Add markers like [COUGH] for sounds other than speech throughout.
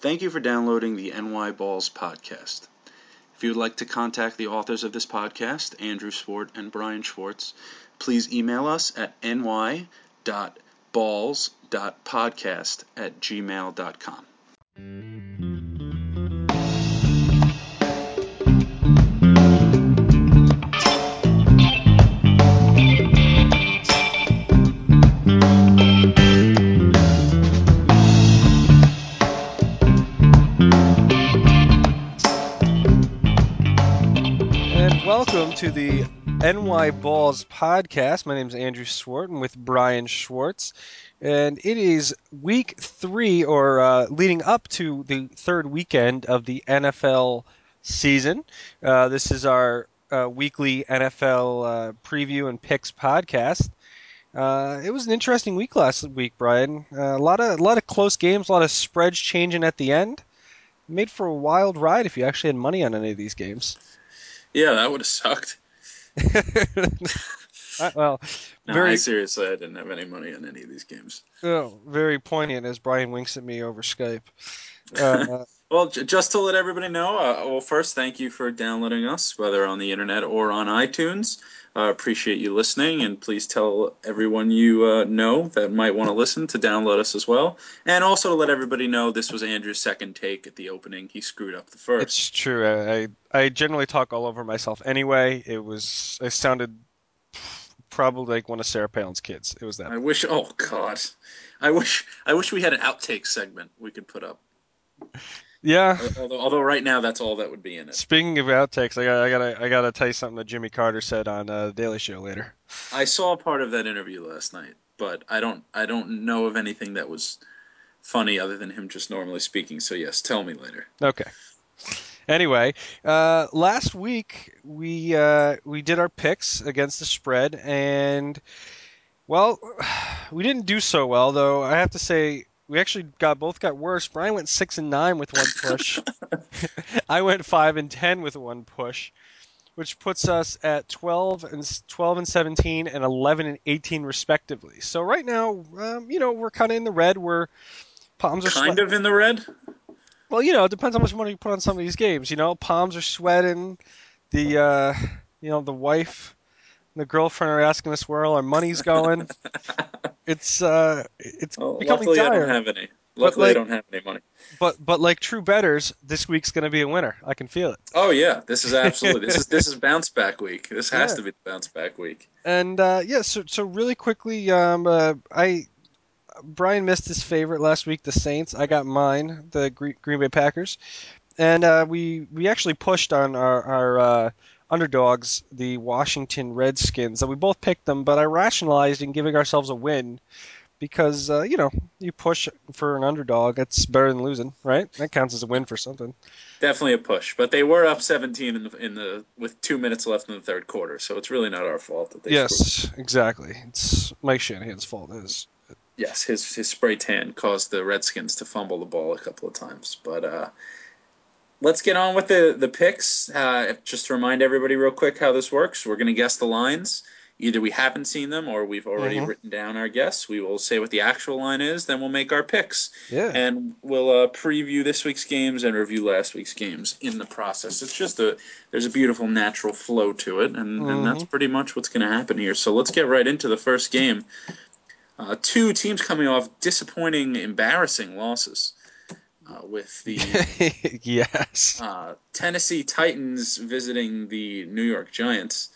Thank you for downloading the NY Balls podcast. If you would like to contact the authors of this podcast, Andrew Swart and Brian Schwartz, please email us at ny.balls.podcast at gmail.com. to the NY Balls podcast. My name is Andrew Swart with Brian Schwartz. And it is week three, or uh, leading up to the third weekend of the NFL season. Uh, this is our uh, weekly NFL uh, preview and picks podcast. Uh, it was an interesting week last week, Brian. Uh, a lot of a lot of close games, a lot of spreads changing at the end. Made for a wild ride if you actually had money on any of these games. Yeah, that would have sucked. [LAUGHS] [LAUGHS] Uh, well, No, very I seriously, I didn't have any money on any of these games. oh, very poignant as Brian winks at me over Skype. Uh, [LAUGHS] Well, j- just to let everybody know, uh, well, first, thank you for downloading us, whether on the internet or on iTunes. Uh, appreciate you listening, and please tell everyone you uh, know that might want to listen to download us as well. And also to let everybody know this was Andrew's second take at the opening. He screwed up the first. it's true. I, I I generally talk all over myself anyway. It was I sounded probably like one of Sarah Palin's kids. It was that. I wish. Oh God, I wish. I wish we had an outtake segment we could put up. Yeah. Although, although right now that's all that would be in it. Speaking of outtakes, I got I gotta I gotta tell you something that Jimmy Carter said on uh, the Daily Show later. I saw part of that interview last night, but I don't. I don't know of anything that was funny other than him just normally speaking. So yes, tell me later. Okay. Anyway, uh, last week we uh, we did our picks against the spread, and well, [SIGHS] we didn't do so well. Though I have to say, we actually got both got worse. Brian went six and nine with one push. [LAUGHS] I went five and ten with one push, which puts us at twelve and twelve and seventeen and eleven and eighteen respectively. So right now, um, you know, we're kind of in the red. We're palms are Kind sweat- of in the red. well, you know, it depends how much money you put on some of these games. You know, palms are sweating. The uh, you know, the wife, and the girlfriend are asking us where all our money's going. [LAUGHS] it's uh, it's Well, becoming luckily, I don't have any. Luckily, like- I don't have any money. But but like true betters, this week's gonna be a winner. I can feel it. Oh yeah, this is absolutely this is this is [LAUGHS] bounce back week. This has Yeah. to be the bounce back week. And uh, yeah, so so really quickly, um, uh, I Brian missed his favorite last week, the Saints. I got mine, the Gre- Green Bay Packers, and uh, we we actually pushed on our our uh, underdogs, the Washington Redskins. And we both picked them, but I rationalized in giving ourselves a win because uh, you know you push for an underdog. It's better than losing, right? That counts as a win for something. Definitely a push, but they were up 17 in the in the with two minutes left in the third quarter, so it's really not our fault that they. Yes, exactly. It's Mike Shanahan's fault. Is. Yes, his his spray tan caused the Redskins to fumble the ball a couple of times, but uh, let's get on with the the picks. Uh, just to remind everybody real quick how this works, we're going to guess the lines. Either we haven't seen them or we've already Mhm. written down our guess. We will say what the actual line is, then we'll make our picks, Yeah. and we'll uh, preview this week's games and review last week's games in the process. It's just a there's a beautiful natural flow to it, and, and that's pretty much what's going to happen here. So let's get right into the first game. Uh, two teams coming off disappointing, embarrassing losses. Uh, with the [LAUGHS] yes. uh, Tennessee Titans visiting the New York Giants.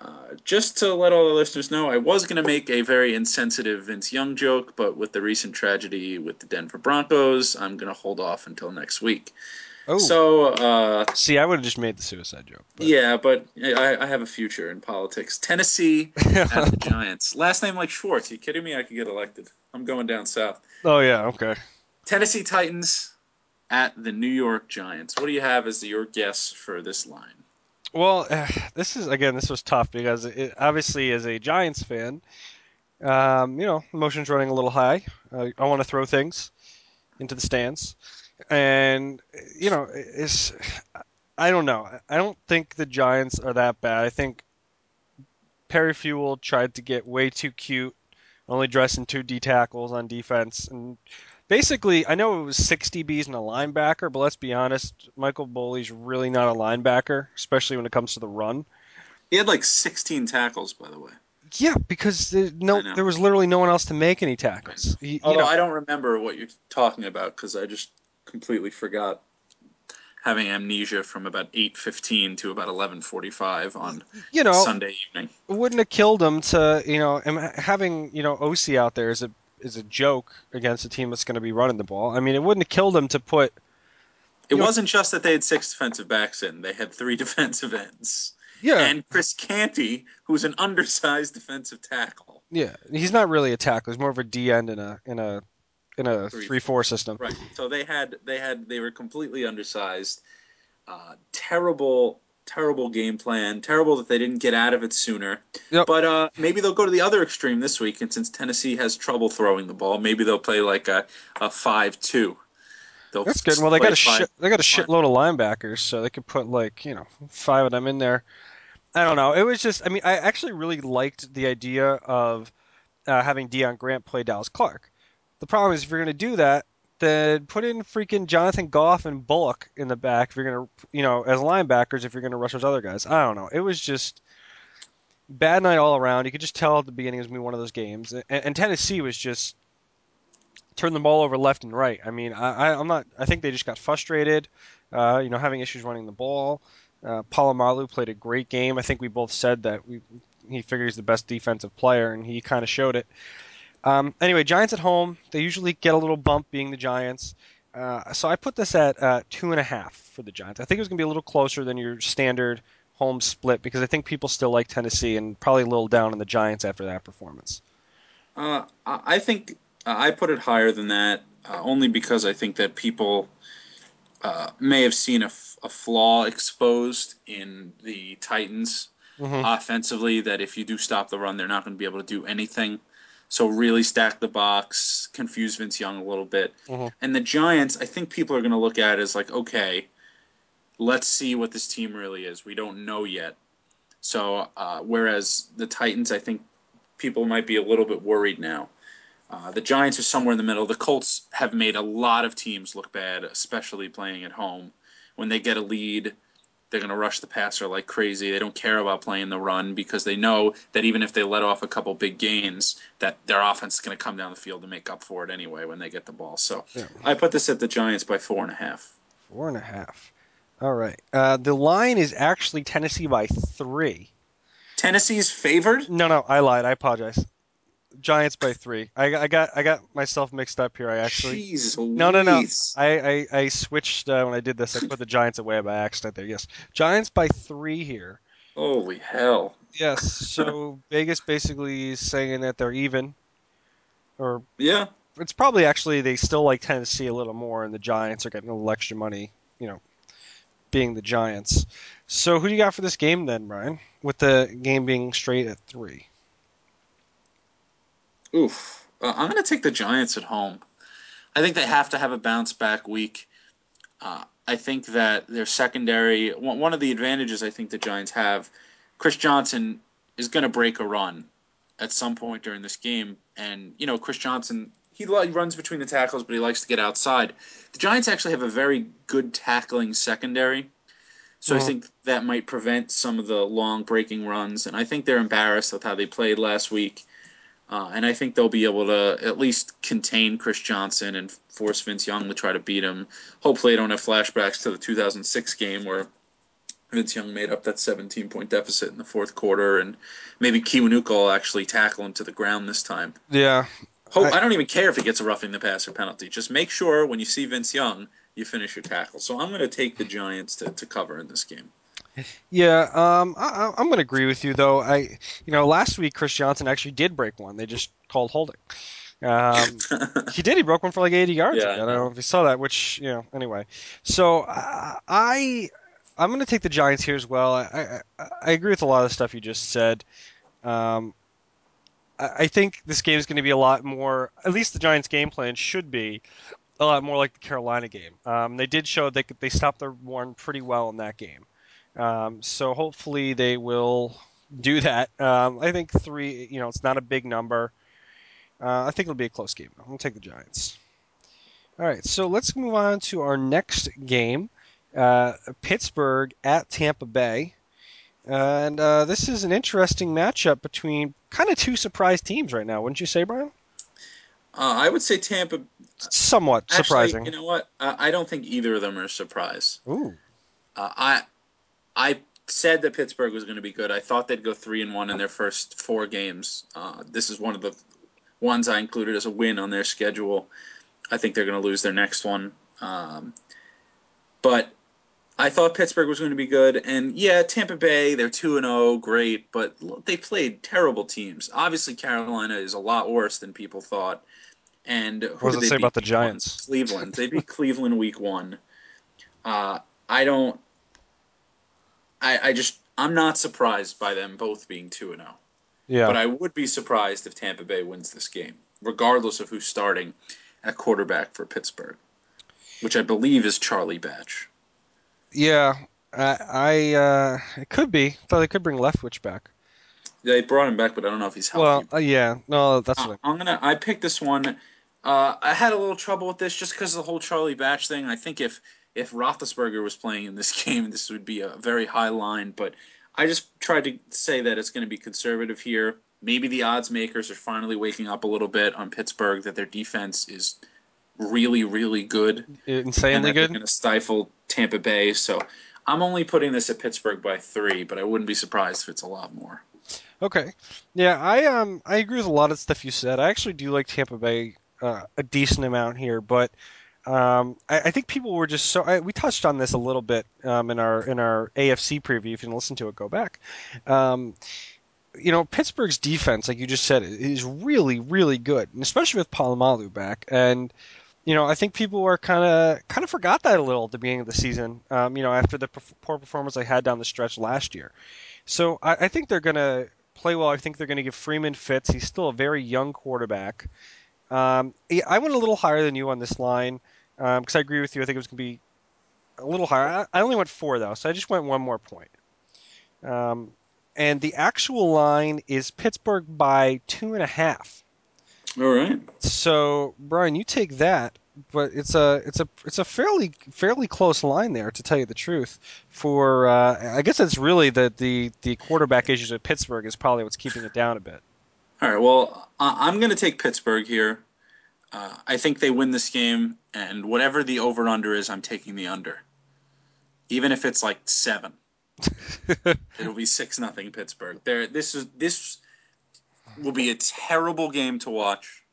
Uh, just to let all the listeners know, I was going to make a very insensitive Vince Young joke, but with the recent tragedy with the Denver Broncos, I'm going to hold off until next week. Oh. So, uh, See, I would have just made the suicide joke. but- yeah, but I, I have a future in politics. Tennessee [LAUGHS] at the Giants. Last name like Schwartz. you kidding me? I could get elected. I'm going down south. oh yeah. Okay. Tennessee Titans at the New York Giants. What do you have as your guess for this line? Well, uh, [SIGHS] this is again. This was tough because it, obviously, as a Giants fan, um, you know, emotions running a little high. Uh, I want to throw things into the stands, and you know, it's. I don't know. I don't think the Giants are that bad. I think Perry Fewell tried to get way too cute, only dressing two D tackles on defense, and basically, I know it was 60 Bs and a linebacker, but let's be honest, Michael Boley's really not a linebacker, especially when it comes to the run. He had like 16 tackles, by the way. Yeah, because there, no, there was literally no one else to make any tackles. He- you know, I don't remember what you're talking about because I just completely forgot having amnesia from about 8:15 to about 11:45 on you know, Sunday evening. it wouldn't have killed him to, you know, having you know Osi out there is a is a joke against a team that's going to be running the ball. I mean, it wouldn't have killed them to put It know- wasn't just that they had six defensive backs in; they had three [LAUGHS] defensive ends, yeah, and Chris Canty, who's an undersized defensive tackle. yeah. He's not really a tackle. He's more of a D end in a in a in a Three- three four system. Right. So they had they had they were completely undersized. Uh, terrible, terrible game plan. Terrible that they didn't get out of it sooner. Yep. But uh, maybe they'll go to the other extreme this week, and since Tennessee has trouble throwing the ball, maybe they'll play like a, a five-two. They'll That's good. Well, they got a shit, they got a shitload of linebackers, so they could put like you know five of them in there. I don't know. It was just. I mean, I actually really liked the idea of uh, having Deon Grant play Dallas Clark. The problem is if you're going to do that, then put in freaking Jonathan Goff and Bullock in the back if you're to, you know, as linebackers if you're to rush those other guys. I don't know. It was just bad night all around. You could just tell at the beginning it was to be one of those games, and, and Tennessee was just turn the ball over left and right. I mean, I, I, I'm not. I think they just got frustrated. Uh, you know, having issues running the ball. Uh, Polamalu played a great game. I think we both said that we he figures he's the best defensive player, and he kind of showed it. Um, anyway, Giants at home. They usually get a little bump being the Giants. Uh, so I put this at uh, two and a half for the Giants. I think it was going to be a little closer than your standard home split because I think people still like Tennessee and probably a little down on the Giants after that performance. Uh, I think uh, I put it higher than that, uh, only because I think that people uh, may have seen a, f- a flaw exposed in the Titans Mhm. offensively. That if you do stop the run, they're not going to be able to do anything. So really stack the box, confuse Vince Young a little bit, Mhm. and the Giants. I think people are going to look at it as like, okay, let's see what this team really is. We don't know yet. So uh, whereas the Titans, I think people might be a little bit worried now. Uh, the Giants are somewhere in the middle. The Colts have made a lot of teams look bad, especially playing at home. When they get a lead, they're going to rush the passer like crazy. They don't care about playing the run because they know that even if they let off a couple big gains, that their offense is going to come down the field to make up for it anyway when they get the ball. So Yeah. I put this at the Giants by four and a half. Four and a half. All right. Uh, the line is actually Tennessee by three. Tennessee's favored. No, no, I lied. I apologize. Giants by three. I, I got I got myself mixed up here. I actually Jeez no no no. I I, I switched uh, when I did this. I put the [LAUGHS] Giants away by accident there. Yes, Giants by three here. Holy hell! Yes. So [LAUGHS] Vegas basically is saying that they're even, or Yeah, it's probably actually they still like Tennessee a little more, and the Giants are getting a little extra money. You know, being the Giants. So who do you got for this game then, Brian? With the game being straight at three. Oof. Uh, I'm going to take the Giants at home. I think they have to have a bounce back week. Uh, I think that their secondary, one of the advantages I think the Giants have, Chris Johnson is going to break a run at some point during this game. And, you know, Chris Johnson, he runs between the tackles, but he likes to get outside. The Giants actually have a very good tackling secondary. So I Mhm. think that might prevent some of the long breaking runs. And I think they're embarrassed with how they played last week. Uh, and I think they'll be able to at least contain Chris Johnson and force Vince Young to try to beat him. Hopefully, they don't have flashbacks to the 2006 game where Vince Young made up that 17 point deficit in the fourth quarter, and maybe Kiwanuka will actually tackle him to the ground this time. Yeah. Hope, I- I, don't even care if he gets a roughing the passer penalty. Just make sure when you see Vince Young, you finish your tackle. So I'm going to take the Giants to, to cover in this game. Yeah, um, I, I- I'm going to agree with you though. I, you know, last week Chris Johnson actually did break one. They just called holding. Um, [LAUGHS] he did. He broke one for like 80 yards. Yeah, I I don't know. if you saw that. Which, you know, anyway. So uh, I, I'm going to take the Giants here as well. I, I, I agree with a lot of the stuff you just said. Um, I, I think this game is going to be a lot more. At least the Giants' game plan should be a lot more like the Carolina game. Um, they did show they they stopped the run pretty well in that game. Um, so hopefully they will do that. Um, I think three. You know, it's not a big number. Uh, I think it'll be a close game. I'm gonna take the Giants. All right, so let's move on to our next game uh, Pittsburgh at Tampa Bay. and uh, this is an interesting matchup between kind of two surprise teams right now, wouldn't you say, Brian? Uh, I would say Tampa. Somewhat Actually, surprising. you know what? Uh, I don't think either of them are a surprise. Ooh. Uh, I I said that Pittsburgh was going to be good. I thought they'd go three and one in their first four games. Uh, this is one of the ones I included as a win on their schedule. I think they're going to lose their next one. Um, but I thought Pittsburgh was going to be good, and yeah, Tampa Bay they're two and zero, great, but they played terrible teams. Obviously, Carolina is a lot worse than people thought. And what does did it they say about the? Giants? Cleveland. They beat Cleveland week one. Uh, I don't. I I just I'm not surprised by them both being two and zero. Yeah. But I would be surprised if Tampa Bay wins this game, regardless of who's starting at quarterback for Pittsburgh, which I believe is Charlie Batch. yeah. I, I uh, it could be. Thought they could bring Leftwich back. They brought him back, but I don't know if he's Well, healthy. uh, yeah. No, that's Uh, what I'm gonna. I picked this one. Uh, I had a little trouble with this just because of the whole Charlie Batch thing. I think if if Roethlisberger was playing in this [LAUGHS] game, this would be a very high line. But I just tried to say that it's going to be conservative here. Maybe the odds makers are finally waking up a little bit on Pittsburgh that their defense is really, really good, insanely good. going to stifle Tampa Bay. So I'm only putting this at Pittsburgh by three, but I wouldn't be surprised if it's a lot more. Okay. Yeah, I um I agree with a lot of stuff you said. I actually do like Tampa Bay uh, a decent amount here, but um I, I think people were just so I, we touched on this a little bit um in our in our AFC preview. If you didn't listen to it, go back. Um, you know, Pittsburgh's defense, like you just said, is really really good, and especially with Polamalu back. And you know, I think people were kind of kind of forgot that a little at the beginning of the season. Um, you know, after the poor performance they had down the stretch last year. So I, I think they're going to play well. I think they're going to give Freeman fits. He's still a very young quarterback. Um, I went a little higher than you on this line because I agree with you. I think it was going to be a little higher. I, I only went four though, so I just went one more point. Um, and the actual line is Pittsburgh by two and a half. All right. So Brian, you take that, but it's a it's a it's a fairly fairly close line there, to tell you the truth. For uh, I guess it's really the, the the quarterback issues at Pittsburgh is probably what's keeping it down a bit. All right. Well, I'm going to take Pittsburgh here. Uh, I think they win this game, and whatever the over under is, I'm taking the under. Even if it's like seven, [LAUGHS] it'll be six nothing Pittsburgh. There, this is this will be a terrible game to watch.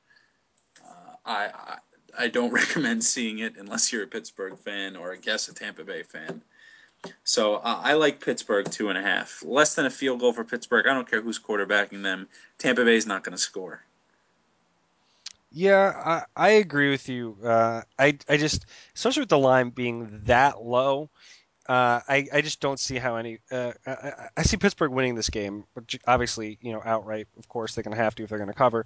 Uh, I, I I don't [LAUGHS] recommend seeing it unless you're a Pittsburgh fan or I guess a Tampa Bay fan. So uh, I like Pittsburgh two and a half, less than a field goal for Pittsburgh. I don't care who's quarterbacking them. Tampa Bay's not going to score. Yeah, I, I agree with you. Uh, I I just especially with the line being that low, uh, I I just don't see how any. Uh, I, I- see Pittsburgh winning this game, which obviously you know outright. Of course, they're going to have to if they're going to cover.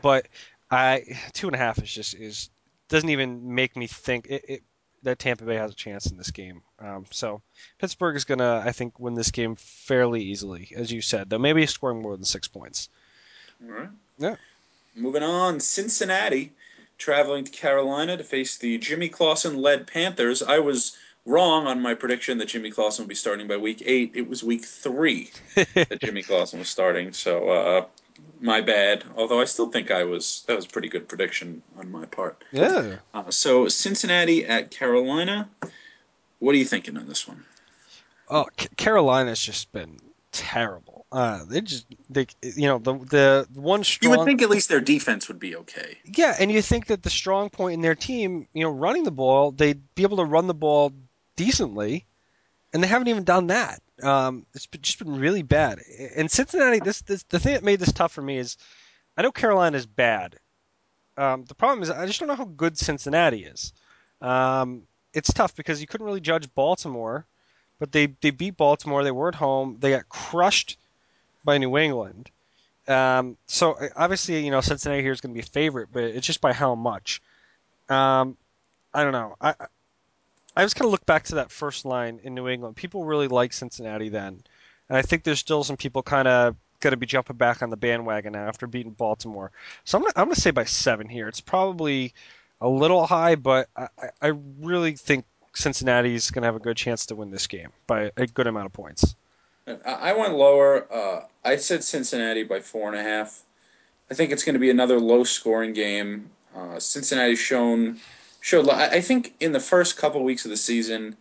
But I two and a half is just is doesn't even make me think it, it, that Tampa Bay has a chance in this game. Um, so Pittsburgh is going to I think win this game fairly easily, as you said. Though maybe scoring more than six points. All right. Yeah. Moving on, Cincinnati traveling to Carolina to face the Jimmy Clausen led Panthers. I was wrong on my prediction that Jimmy Clausen would be starting by week eight. It was week three [LAUGHS] that Jimmy Clausen was starting. So uh, my bad. Although I still think I was that was a pretty good prediction on my part. yeah. Uh, so Cincinnati at Carolina. What are you thinking on this one? Oh, C- Carolina's just been terrible. Uh, they just they you know the the one You would think at least their defense would be okay. yeah, and you think that the strong point in their team, you know, running the ball, they'd be able to run the ball decently, and they haven't even done that. Um, it's just been really bad. And Cincinnati, this, this the thing that made this tough for me is, I know Carolina is bad. Um, the problem is I just don't know how good Cincinnati is. Um, it's tough because you couldn't really judge Baltimore, but they they beat Baltimore. They were at home. They got crushed by New England. Um, so obviously, you know, Cincinnati here is going to be a favorite, but it's just by how much. Um, I don't know. I I- just kind of look back to that first line in New England. People really like Cincinnati then, and I think there's still some people kind of going to be jumping back on the bandwagon now after beating Baltimore. So I'm gonna, I'm going to say by seven here. It's probably a little high, but I, I really think Cincinnati's going to have a good chance to win this game by a good amount of points. I went lower. Uh, I said Cincinnati by four and a half. I think it's going to be another low scoring game. Uh, Cincinnati's shown showed. I think in the first couple weeks of the season,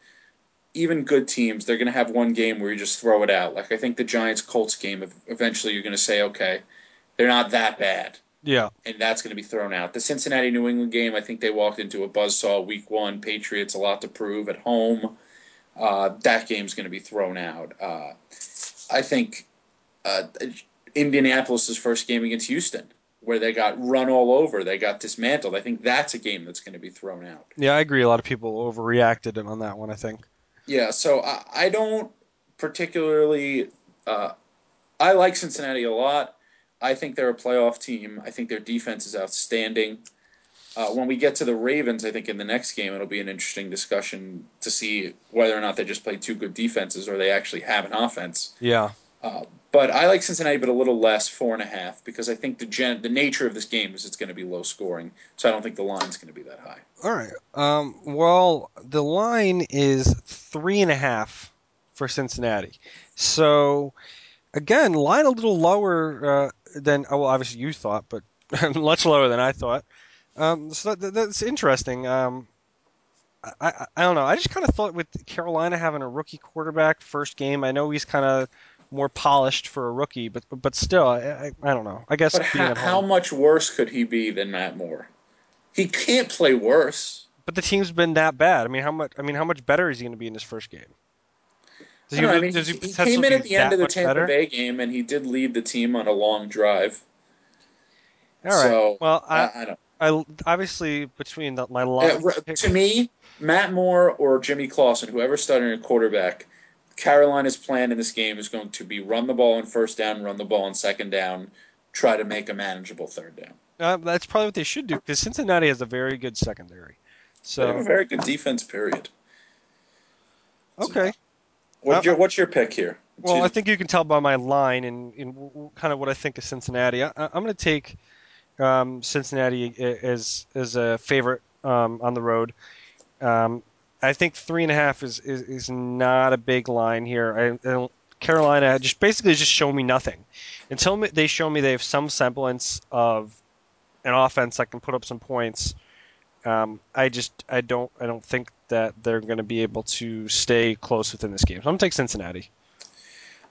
even good teams they're going to have one game where you just throw it out. Like I think the Giants Colts game, eventually you're going to say, okay, they're not that bad. Yeah. And that's going to be thrown out. The Cincinnati New England game, I think they walked into a buzzsaw week one. Patriots, a lot to prove at home. Uh, that game's going to be thrown out. Uh, I think uh, Indianapolis' first game against Houston, where they got run all over, they got dismantled. I think that's a game that's going to be thrown out. Yeah, I agree. A lot of people overreacted on that one, I think. Yeah, so I, I don't particularly. Uh, I like Cincinnati a lot. I think they're a playoff team. I think their defense is outstanding. Uh, when we get to the Ravens, I think in the next game it'll be an interesting discussion to see whether or not they just play two good defenses or they actually have an offense. Yeah. Uh, but I like Cincinnati, but a little less, four and a half, because I think the gen- the nature of this game is it's going to be low scoring. So I don't think the line's going to be that high. All right. Um, well, the line is three and a half for Cincinnati. So again, line a little lower uh, than oh, well, obviously you thought, but [LAUGHS] much lower than I thought. Um, so that, that's interesting. Um, I, I, I don't know. I just kind of thought with Carolina having a rookie quarterback first game, I know he's kind of more polished for a rookie, but but still, I, I, I don't know. I guess. But how, how much worse could he be than Matt Moore? He can't play worse. But the team's been that bad. I mean, how much? I mean, how much better is he going to be in his first game? Does he, know, I mean, does he, he came in at the end of the Tampa better? Bay game, and he did lead the team on a long drive. All right. So, well, I, I, I don't. I obviously between the, my lines. Uh, to me, Matt Moore or Jimmy Clausen, whoever's starting a quarterback, Carolina's plan in this game is going to be run the ball on first down, run the ball on second down, try to make a manageable third down. Uh, that's probably what they should do because Cincinnati has a very good secondary. So they have a very good defense. Period. Okay. So, what's uh, your What's your pick here? Well, I think you can tell by my line and, and kind of what I think of Cincinnati. I, am going to take um, Cincinnati is as a favorite um, on the road. Um, I think three and a half is, is, is not a big line here. I, I Carolina just basically just show me nothing until they show me they have some semblance of an offense that can put up some points. Um, I just I don't I don't think that they're going to be able to stay close within this game. So I'm going to take Cincinnati.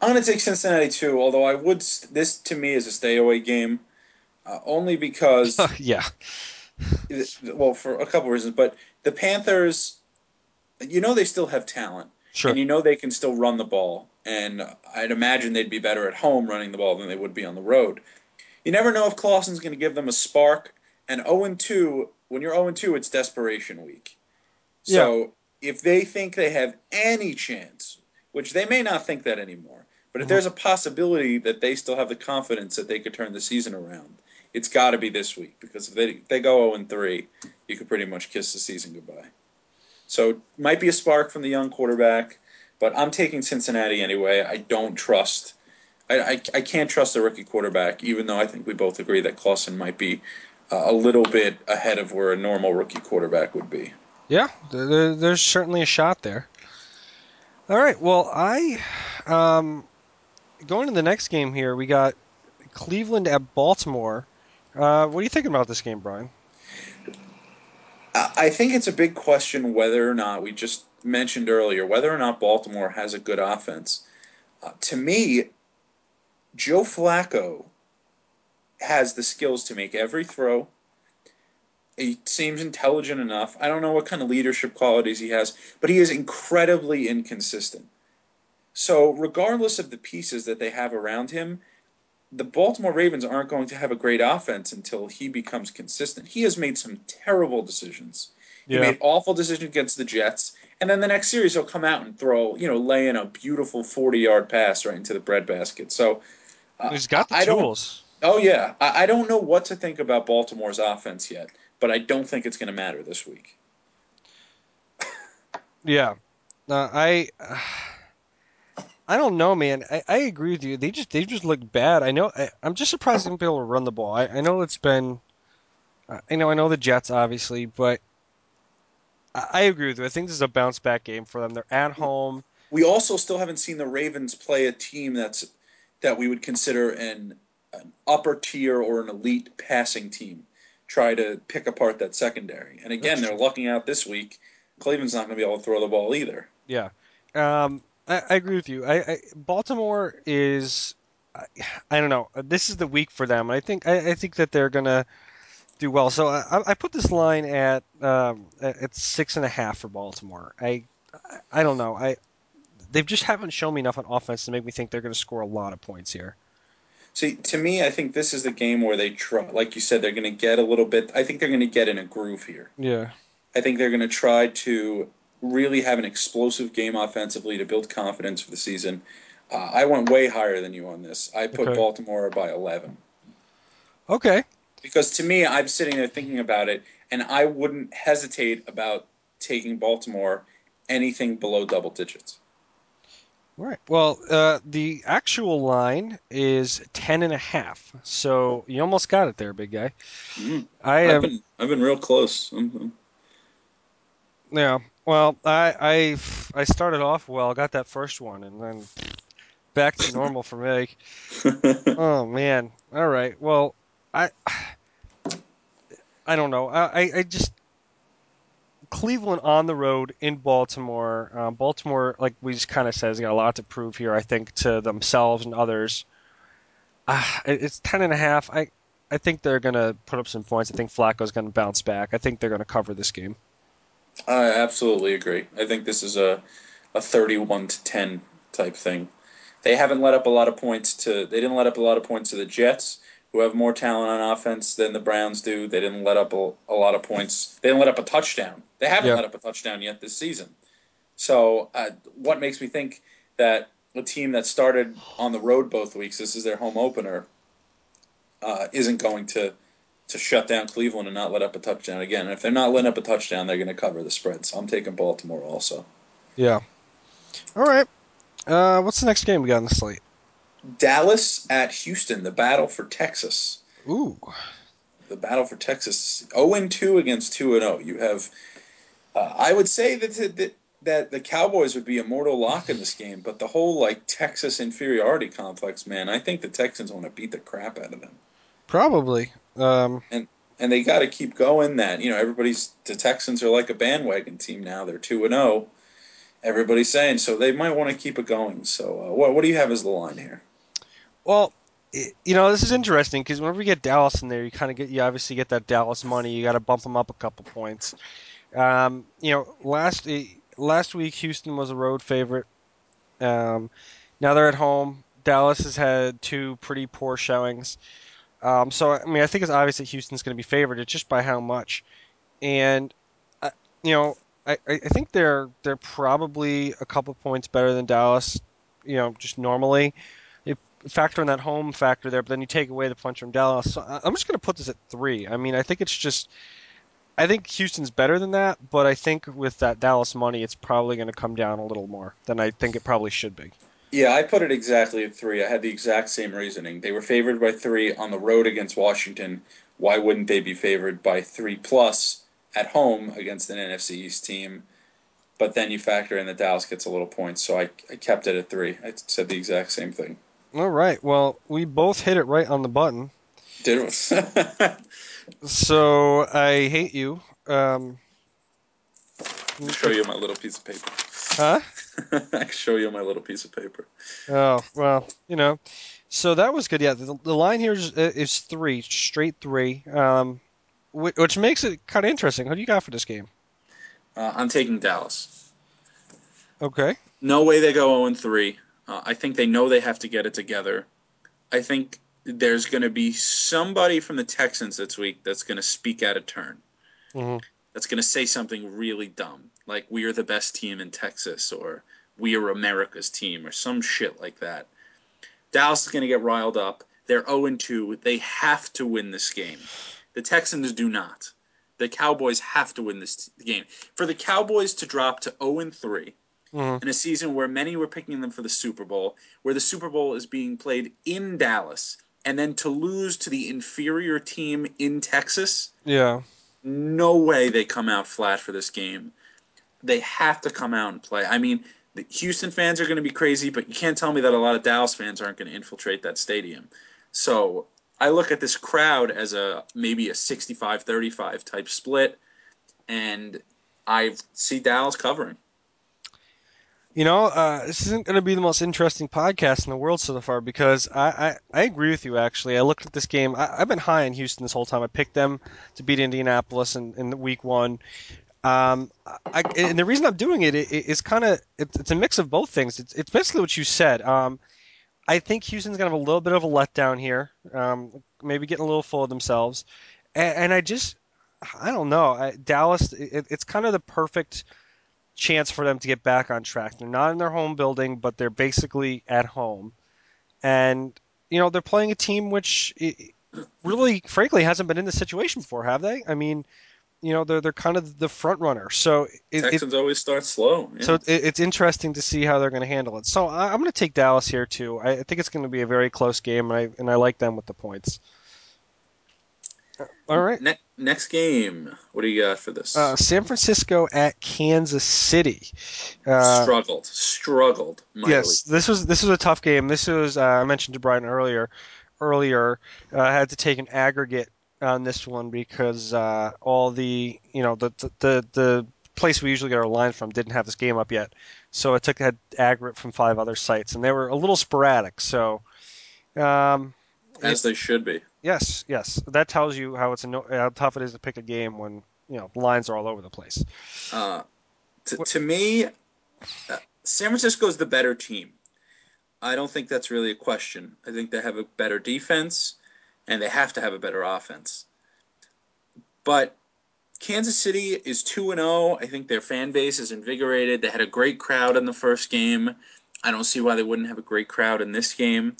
I'm going to take Cincinnati too. Although I would this to me is a stay away game, uh, only because [LAUGHS] yeah. Well, for a couple reasons, but the Panthers you know they still have talent. Sure. And you know they can still run the ball. And I'd imagine they'd be better at home running the ball than they would be on the road. You never know if Clausen's going to give them a spark. And 0 2, when you're 0 2, it's desperation week. So yeah. if they think they have any chance, which they may not think that anymore, but if mm-hmm. there's a possibility that they still have the confidence that they could turn the season around, it's got to be this week because if they, if they go 0 and 3, you could pretty much kiss the season goodbye. So might be a spark from the young quarterback, but I'm taking Cincinnati anyway. I don't trust. I, I, I can't trust the rookie quarterback, even though I think we both agree that Clausen might be uh, a little bit ahead of where a normal rookie quarterback would be. Yeah, there, there's certainly a shot there. All right, well, I um, going to the next game here. We got Cleveland at Baltimore. Uh, what are you thinking about this game, Brian? I think it's a big question whether or not we just mentioned earlier whether or not Baltimore has a good offense. Uh, to me, Joe Flacco has the skills to make every throw. He seems intelligent enough. I don't know what kind of leadership qualities he has, but he is incredibly inconsistent. So, regardless of the pieces that they have around him, the Baltimore Ravens aren't going to have a great offense until he becomes consistent. He has made some terrible decisions. He yeah. made awful decisions against the Jets, and then the next series he'll come out and throw, you know, lay in a beautiful forty-yard pass right into the breadbasket. So uh, he's got the I tools. Oh yeah, I, I don't know what to think about Baltimore's offense yet, but I don't think it's going to matter this week. yeah, uh, I. Uh I don't know, man. I, I agree with you. They just they just look bad. I know. I, am just surprised they don't be able to run the ball. I, I know it's been Uh, I know, I know the Jets, obviously, but I, I agree with you. I think this is a bounce back game for them. They're at home. We also still haven't seen the Ravens play a team that's that we would consider an an upper tier or an elite passing team. Try to pick apart that secondary, and again, they're lucking out this week. Cleveland's not going to be able to throw the ball either. Yeah. Um, I, I agree with you. I, I Baltimore is, I, I don't know. This is the week for them. I think I, I think that they're gonna do well. So I, I put this line at um, at six and a half for Baltimore. I I don't know. I they just haven't shown me enough on offense to make me think they're going to score a lot of points here. See, to me, I think this is the game where they try, like you said, they're going to get a little bit. I think they're going to get in a groove here. Yeah. I think they're going to try to really have an explosive game offensively to build confidence for the season. Uh, I went way higher than you on this. I put Okay. Baltimore by 11 Okay. because to me, I'm sitting there thinking about it, and I wouldn't hesitate about taking Baltimore anything below double digits. All right. Well, uh, the actual line is ten and a half. So you almost got it there, big guy. Mm. I I've am. been I've been real close. I'm- Yeah. Well, I I I started off well, got that first one, and then back to normal for me. [LAUGHS] Oh man. All right. Well, I I don't know. I I- I just Cleveland on the road in Baltimore. Uh, Baltimore, like we just kind of said, has got a lot to prove here. I think to themselves and others. It- it's ten and a half. I I think they're gonna put up some points. I think Flacco's gonna bounce back. I think they're gonna cover this game. I absolutely agree. I think this is a a 31 to 10 type thing. They haven't let up a lot of points to they didn't let up a lot of points to the Jets, who have more talent on offense than the Browns do. They didn't let up a, a lot of points. They didn't let up a touchdown. They haven't Yeah. let up a touchdown yet this season. So, uh, what makes me think that a team that started on the road both weeks, this is their home opener, uh, isn't going to to shut down Cleveland and not let up a touchdown again. And if they're not letting up a touchdown, they're going to cover the spread. So I'm taking Baltimore also. Yeah. All right. Uh, what's the next game we got on the slate? Dallas at Houston, the battle for Texas. Ooh. The battle for Texas. 0 2 against 2 0. You have, uh, I would say that, that that the Cowboys would be a mortal lock in this game, but the whole like Texas inferiority complex, man, I think the Texans want to beat the crap out of them. Probably. Um, and they got to keep going. That you know, everybody's the Texans are like a bandwagon team now. They're two and zero. Everybody's saying so. They might want to keep it going. So, uh, what what do you have as the line here? well, i- you know, this is interesting because whenever you get Dallas in there, you kind of get you obviously get that Dallas money. You got to bump them up a couple points. Um, you know, last eh, last week Houston was a road favorite. Um, now they're at home. Dallas has had two pretty poor showings. Um, so I mean, I think it's obvious that Houston's going to be favored. It's just by how much. And uh, you know, I, I think they're they're probably a couple points better than Dallas. You know, just normally. You factor in that home factor there, but then you take away the punch from Dallas. So I'm just going to put this at three. I mean, I think it's just. I think Houston's better than that, but I think with that Dallas money, it's probably going to come down a little more than I think it probably should be. Yeah, I put it exactly at three. I had the exact same reasoning. They were favored by three on the road against Washington. Why wouldn't they be favored by three plus at home against an NFC East team? But then you factor in that Dallas gets a little points, so I, I kept it at three. I said the exact same thing. All right. Well, we both hit it right on the button. Did it? [LAUGHS] So I hate you. Um, I'll show you my little piece of paper. Huh? [LAUGHS] I can show you my little piece of paper. Oh well, you know. So that was good. Yeah, the, the line here is, is three, straight three, um, which, which makes it kind of interesting. Who do you got for this game? Uh, I'm taking Dallas. Okay. No way they go 0 and 3. Uh, I think they know they have to get it together. I think there's going to be somebody from the Texans this week that's going to speak out of turn. hmm That's going to say something really dumb, like "We are the best team in Texas" or "We are America's team" or some shit like that. Dallas is going to get riled up. They're 0 2. They have to win this game. The Texans do not. The Cowboys have to win this game. For the Cowboys to drop to 0 3 hmm in a season where many were picking them for the Super Bowl, where the Super Bowl is being played in Dallas, and then to lose to the inferior team in Texas, Yeah. no way they come out flat for this game. They have to come out and play. I mean, the Houston fans are going to be crazy, but you can't tell me that a lot of Dallas fans aren't going to infiltrate that stadium. So I look at this crowd as a maybe a 65-35 type split, and I see Dallas covering. You know, uh, this isn't going to be the most interesting podcast in the world so far because I, I, I agree with you, actually. I looked at this game. I, I've been high on Houston this whole time. I picked them to beat Indianapolis in, in week one. Um, I, and the reason I'm doing it is kind of it's, a mix of both things. It's, it's basically what you said. Um, I think Houston's gonna have a little bit of a letdown here. Um, maybe getting a little full of themselves, and, and I just I don't know. I, Dallas, it, it's kind of the perfect chance for them to get back on track. They're not in their home building, but they're basically at home, and you know they're playing a team which really, frankly, hasn't been in this situation before, have they? I mean you know they're they're kind of the front runner. So it, Texans it, always start slow. Yeah. So it, it's interesting to see how they're going to handle it. So I, am going to take Dallas here too. I, I think it's going to be a very close game, and I and I like them with the points. All right. Ne- next game. What do you got for this? Uh, San Francisco at Kansas City. Uh, struggled. Struggled. Mightily. Yes, this was this was a tough game. This was uh, I mentioned to Brian earlier. Earlier, uh, I had to take an aggregate on this one because uh, all the you know the, the the place we usually get our lines from didn't have this game up yet, so I took that aggregate from five other sites, and they were a little sporadic. So, um, as they should be. Yes, yes, that tells you how it's how tough it is to pick a game when you know lines are all over the place. Uh, to, to me, uh, San Francisco is the better team. I don't think that's really a question. I think they have a better defense and they have to have a better offense. But Kansas City is 2 and 0. I think their fan base is invigorated. They had a great crowd in the first game. I don't see why they wouldn't have a great crowd in this game.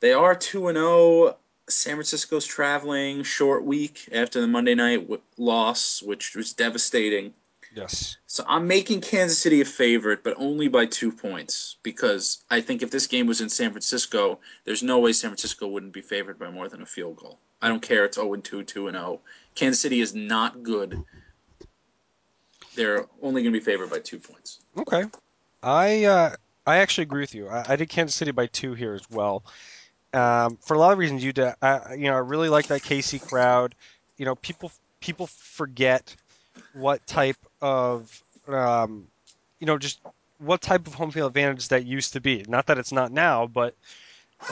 They are 2 and 0. San Francisco's traveling short week after the Monday night loss, which was devastating. Yes. So I'm making Kansas City a favorite, but only by two points because I think if this game was in San Francisco, there's no way San Francisco wouldn't be favored by more than a field goal. I don't care. It's 0 2, 2 0. Kansas City is not good. They're only going to be favored by two points. Okay. I uh, I actually agree with you. I, I, did Kansas City by two here as well. Um, for a lot of reasons, you did. I, you know, I really like that KC crowd. You know, people people forget what type of um, you know just what type of home field advantage that used to be. Not that it's not now, but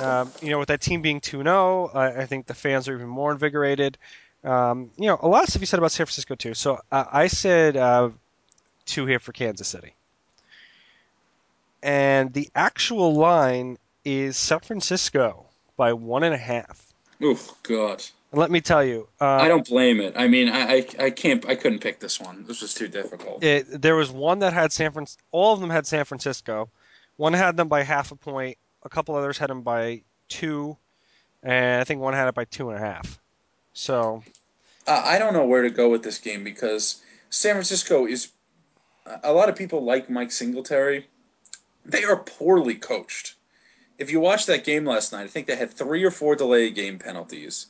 um, you know with that team being 2-0, I, I, think the fans are even more invigorated. Um, you know, a lot of stuff you said about San Francisco too. So uh, I said uh, two here for Kansas City, and the actual line is San Francisco by one and a half. Oh God! Let me tell you, uh, I don't blame it. I mean, I, I, I can't, I couldn't pick this one. This was too difficult. It, there was one that had San Francisco. All of them had San Francisco. One had them by half a point. A couple others had them by two, and I think one had it by two and a half. So, uh, I don't know where to go with this game because San Francisco is. A lot of people like Mike Singletary. They are poorly coached. If you watched that game last night, I think they had three or four delay game penalties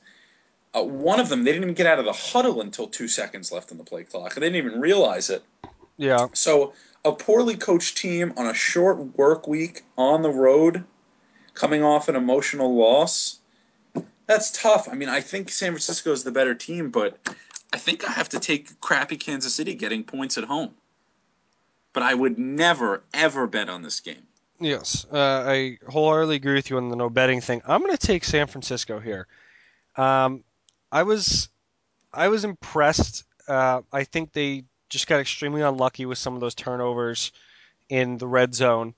uh, one of them, they didn't even get out of the huddle until two seconds left on the play clock. They didn't even realize it. Yeah. So a poorly coached team on a short work week on the road, coming off an emotional loss, that's tough. I mean, I think San Francisco is the better team, but I think I have to take crappy Kansas City getting points at home. But I would never, ever bet on this game. Yes, uh, I wholeheartedly agree with you on the no betting thing. I'm going to take San Francisco here. Um, I was I was impressed. Uh, I think they just got extremely unlucky with some of those turnovers in the red zone,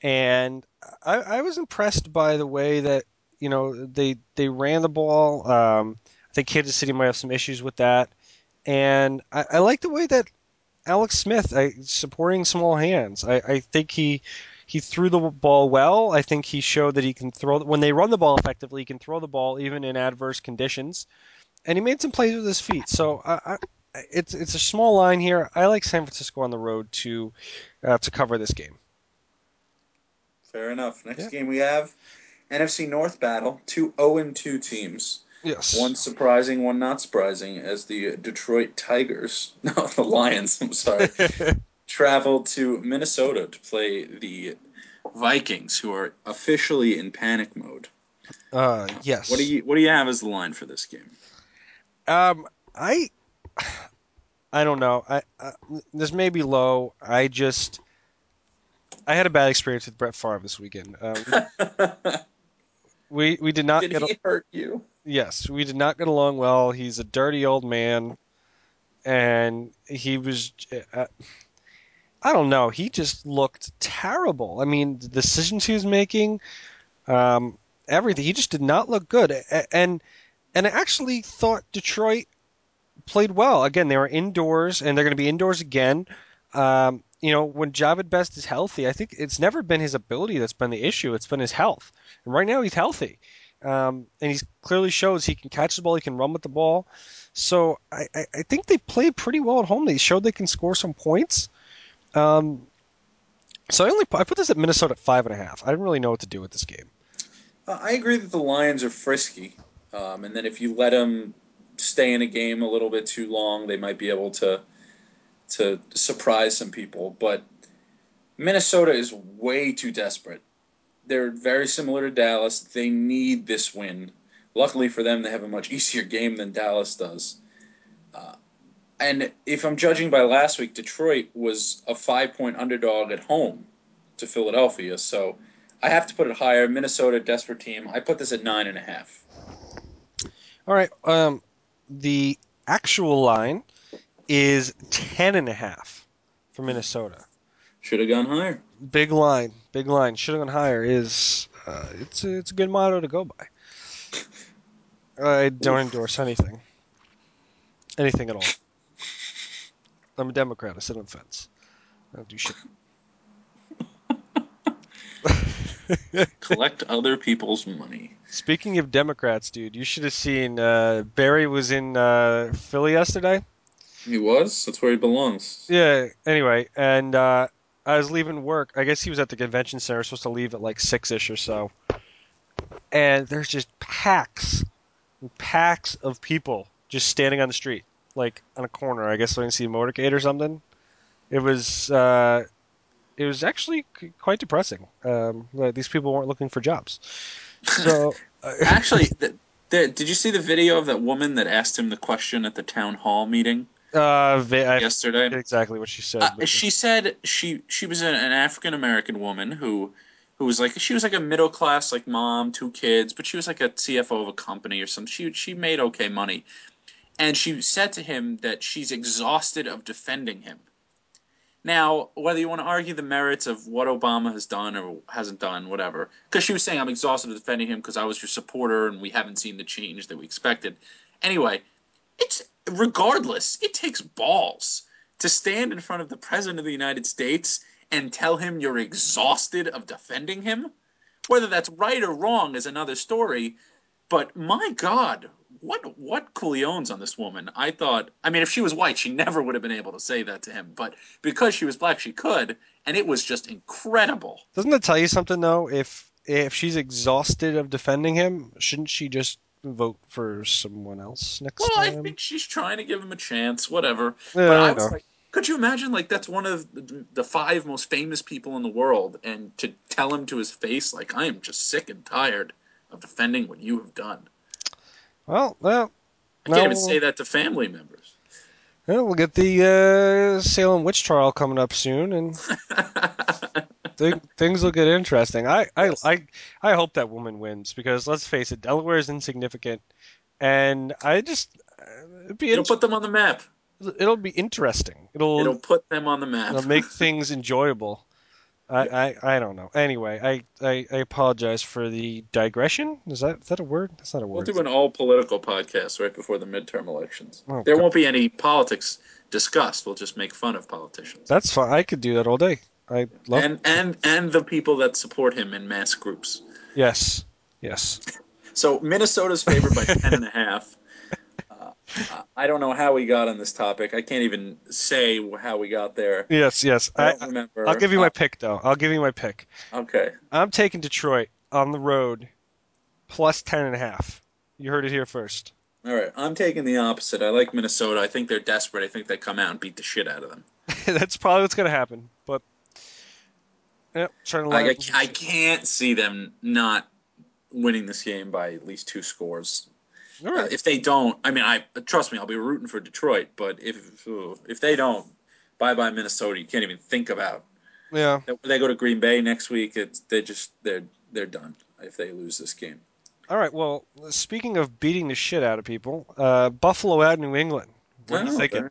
and I, I was impressed by the way that you know they they ran the ball. Um, I think Kansas City might have some issues with that, and I, I like the way that Alex Smith I, supporting small hands. I, I think he he threw the ball well. I think he showed that he can throw when they run the ball effectively. He can throw the ball even in adverse conditions and he made some plays with his feet. So I, I, it's it's a small line here. I like San Francisco on the road to uh, to cover this game. Fair enough. Next yeah. game we have NFC North battle, two 0 2 teams. Yes. One surprising, one not surprising, as the Detroit Tigers, [LAUGHS] no, the Lions, I'm sorry, [LAUGHS] traveled to Minnesota to play the Vikings, who are officially in panic mode. uh, yes. What do you What do you have as the line for this game? Um, I, I don't know. I, I this may be low. I just, I had a bad experience with Brett Favre this weekend. Um, [LAUGHS] we we did not Did get. he hurt you? Yes, we did not get along well. He's a dirty old man, and he was. Uh, I don't know. He just looked terrible. I mean, the decisions he was making, um, everything. He just did not look good. And and I actually thought Detroit played well. Again, they were indoors, and they're going to be indoors again. Um, you know, when Jahvid Best is healthy, I think it's never been his ability that's been the issue. It's been his health. And right now, he's healthy, um, and he clearly shows he can catch the ball, he can run with the ball. So I, I, think they played pretty well at home. They showed they can score some points. Um, so I only I put this at Minnesota at five and a half. I didn't really know what to do with this game. Uh, I agree that the Lions are frisky, um, and then if you let them stay in a game a little bit too long, they might be able to to surprise some people. But Minnesota is way too desperate. They're very similar to Dallas. They need this win. Luckily for them, they have a much [LAUGHS] easier game than Dallas does. Uh, and if I'm judging by last week, Detroit was a five point underdog at home to Philadelphia. So I have to put it higher. Minnesota, desperate team. I put this at nine and a half. All right. Um, the actual line is ten and a half for Minnesota. Should have gone higher. Big line, big line. Should have gone higher. Is uh, it's a, it's a good motto to go by. I don't Oof. endorse anything, anything at all. I'm a Democrat. I sit on the fence. I don't do shit. Collect other people's money. Speaking of Democrats, dude, you should have seen uh, Barry was in uh, Philly yesterday. He was. That's where he belongs. Yeah. Anyway, and uh, I was leaving work. I guess he was at the convention center, supposed to leave at like six ish or so. And there's just packs, packs of people just standing on the street, like on a corner. I guess so I can see a motorcade or something. It was. Uh, it was actually c- quite depressing. Um, that these people weren't looking for jobs. [LAUGHS] So uh, Actually, [LAUGHS] th- th- did you see the video of that woman that asked him the question at the town hall meeting uh, I yesterday? exactly what she said. Uh, she said she she was an, an African American woman who who was like she was like a middle class like mom, two kids, but she was like a CFO of a company or something. She she made okay money, and she said to him that she's exhausted of defending him. Now, whether you want to argue the merits of what Obama has done or hasn't done, whatever, because she was saying I'm exhausted of defending him because I was your supporter and we haven't seen the change that we expected. Anyway, it's regardless, it takes balls to stand in front of the president of the United States and tell him you're exhausted of defending him. Whether that's right or wrong is another story. But my God, what what cooliones on this woman? I thought. I mean, if she was white, she never would have been able to say that to him. But because she was black, she could, and it was just incredible. Doesn't that tell you something though? If if she's exhausted of defending him, shouldn't she just vote for someone else next time? Well, I think she's trying to give him a chance. Whatever. Yeah, but I I was know. like, could you imagine? Like that's one of the five most famous people in the world, and to tell him to his face, like I am just sick and tired of defending what you have done. Well, well, I can't even say that to family members. well, we'll get the uh, Salem witch trial coming up soon, and [LAUGHS] th- things will get interesting. I, I. I, I hope that woman wins because let's face it, Delaware is insignificant, and I just it'd be It'll put them on the map. it'll be interesting. It'll It'll put them on the map. It'll make things [LAUGHS] enjoyable. I, I, I don't know. Anyway, I, I, I apologize for the digression. Is that is that a word? That's not a word. We'll do an all political podcast right before the midterm elections. Oh, there God. won't be any politics discussed. We'll just make fun of politicians That's fine. I could do that all day. I love. and and and the people that support him in mass groups. yes, yes. [LAUGHS] So Minnesota's favored by ten and a half. I don't know how we got on this topic. I can't even say how we got there. Yes, yes. I I, don't remember. I'll give you my Uh, pick, though. I'll give you my pick. okay. I'm taking Detroit on the road plus ten and a half. You heard it here first. All right, I'm taking the opposite. I like Minnesota. I think they're desperate. I think they come out and beat the shit out of them. [LAUGHS] That's probably what's gonna happen. But yeah, trying to line I, I can't see them not winning this game by at least two scores. All Uh, if they don't, I mean, I trust me, I'll be rooting for Detroit. But if if they don't, bye bye Minnesota. You can't even think about. Yeah. They- They go to Green Bay next week. It's they just they're they're done if they lose this game. All right. Well, speaking of beating the shit out of people, uh, Buffalo at New England. What are you Oh, thinking?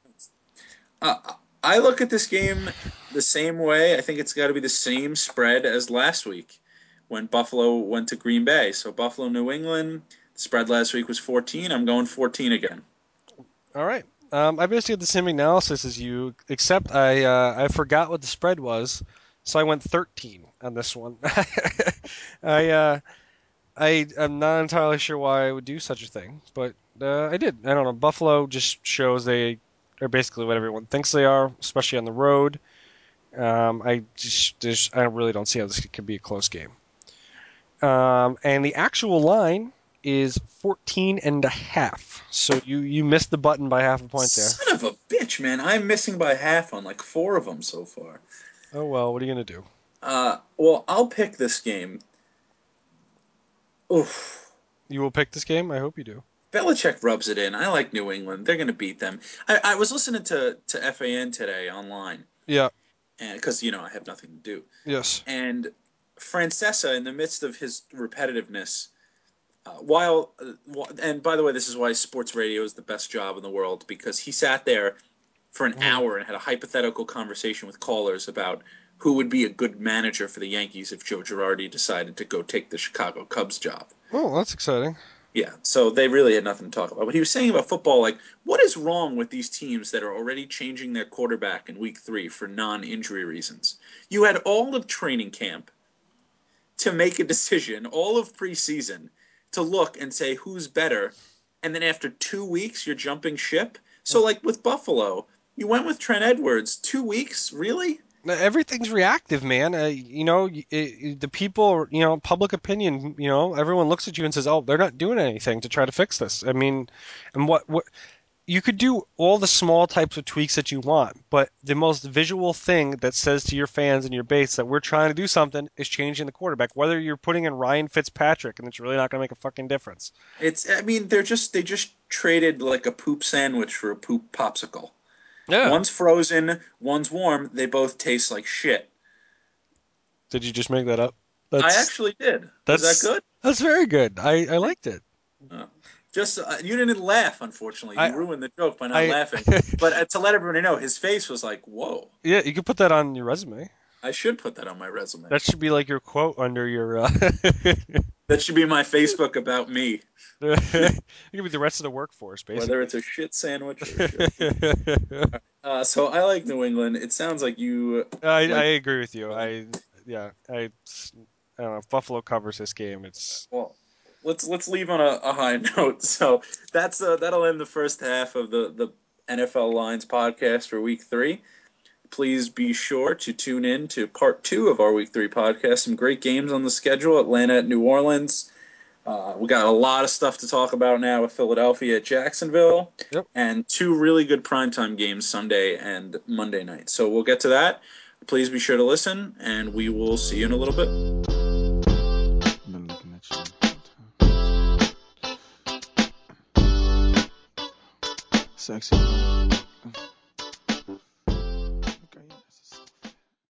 Uh, I look at this game the same way. I think it's got to be the same spread as last week when Buffalo went to Green Bay. So Buffalo, New England. Spread last week was 14. I'm going 14 again. All right. Um, I basically had the same analysis as you, except I uh, I forgot what the spread was, so I went 13 on this one. [LAUGHS] I uh, I am not entirely sure why I would do such a thing, but uh, I did. I don't know. Buffalo just shows they are basically what everyone thinks they are, especially on the road. Um, I just, just I really don't see how this could be a close game. Um, and the actual line is 14 and a half. So you you missed the button by half a point there. Son of a bitch, man! I'm missing by half on like four of them so far. Oh well, what are you gonna do? Uh, well, I'll pick this game. Oof. You will pick this game. I hope you do. Belichick rubs it in. I like New England. They're going to beat them. I, I was listening to, to FAN today online, Yeah. and because you know I have nothing to do. Yes. And Francesa, in the midst of his repetitiveness, uh, while uh, and by the way, this is why sports radio is the best job in the world because he sat there for an Mhm. hour and had a hypothetical conversation with callers about who would be a good manager for the Yankees if Joe Girardi decided to go take the Chicago Cubs job. Oh, that's exciting. Yeah, so they really had nothing to talk about. But he was saying about football, like, what is wrong with these teams that are already changing their quarterback in week three for non injury reasons? You had all of training camp to make a decision, all of preseason to look and say who's better, and then after two weeks, you're jumping ship? So, like with Buffalo, you went with Trent Edwards. Two weeks? Really? Now, Everything's reactive, man. Uh, you know, y- it, the people, you know, public opinion, you know, everyone looks at you and says, "Oh, they're not doing anything to try to fix this." I mean, and what what you could do all the small types of tweaks that you want, but the most visual thing that says to your fans and your base that we're trying to do something is changing the quarterback. Whether you're putting in Ryan Fitzpatrick and it's really not going to make a fucking difference. It's, I mean, they're just, they just traded like a poop sandwich for a poop popsicle. Yeah. One's frozen, one's warm. They both taste like shit. Did you just make that up? That's, I actually did. That's- that good? That's very good. I, I liked it. Oh. Just uh, you didn't laugh, unfortunately. You I- ruined the joke by not I- laughing. [LAUGHS] But uh, to let everybody know, his face was like, "Whoa!" Yeah, you could put that on your resume. I should put that on my resume. That should be like your quote under your. Uh, [LAUGHS] That should be my Facebook about me, [LAUGHS] it could be the rest of the workforce, basically. whether it's a shit sandwich or shit. Uh, so I like New England. It sounds like you. I, Like- I agree with you. I yeah. I, I don't know. Buffalo covers this game, it's Well, let's let's leave on a, a high [LAUGHS] note. So that's uh, that'll end the first half of the the NFL Lines podcast for Week Three. Please be sure to tune in to part two of our Week Three podcast. Some great games on the schedule: Atlanta at New Orleans. Uh, we got a lot of stuff to talk about now with Philadelphia at Jacksonville, Yep. and two really good primetime games Sunday and Monday night. So we'll get to that. Please be sure to listen, and we will see you in a little bit. Sexy.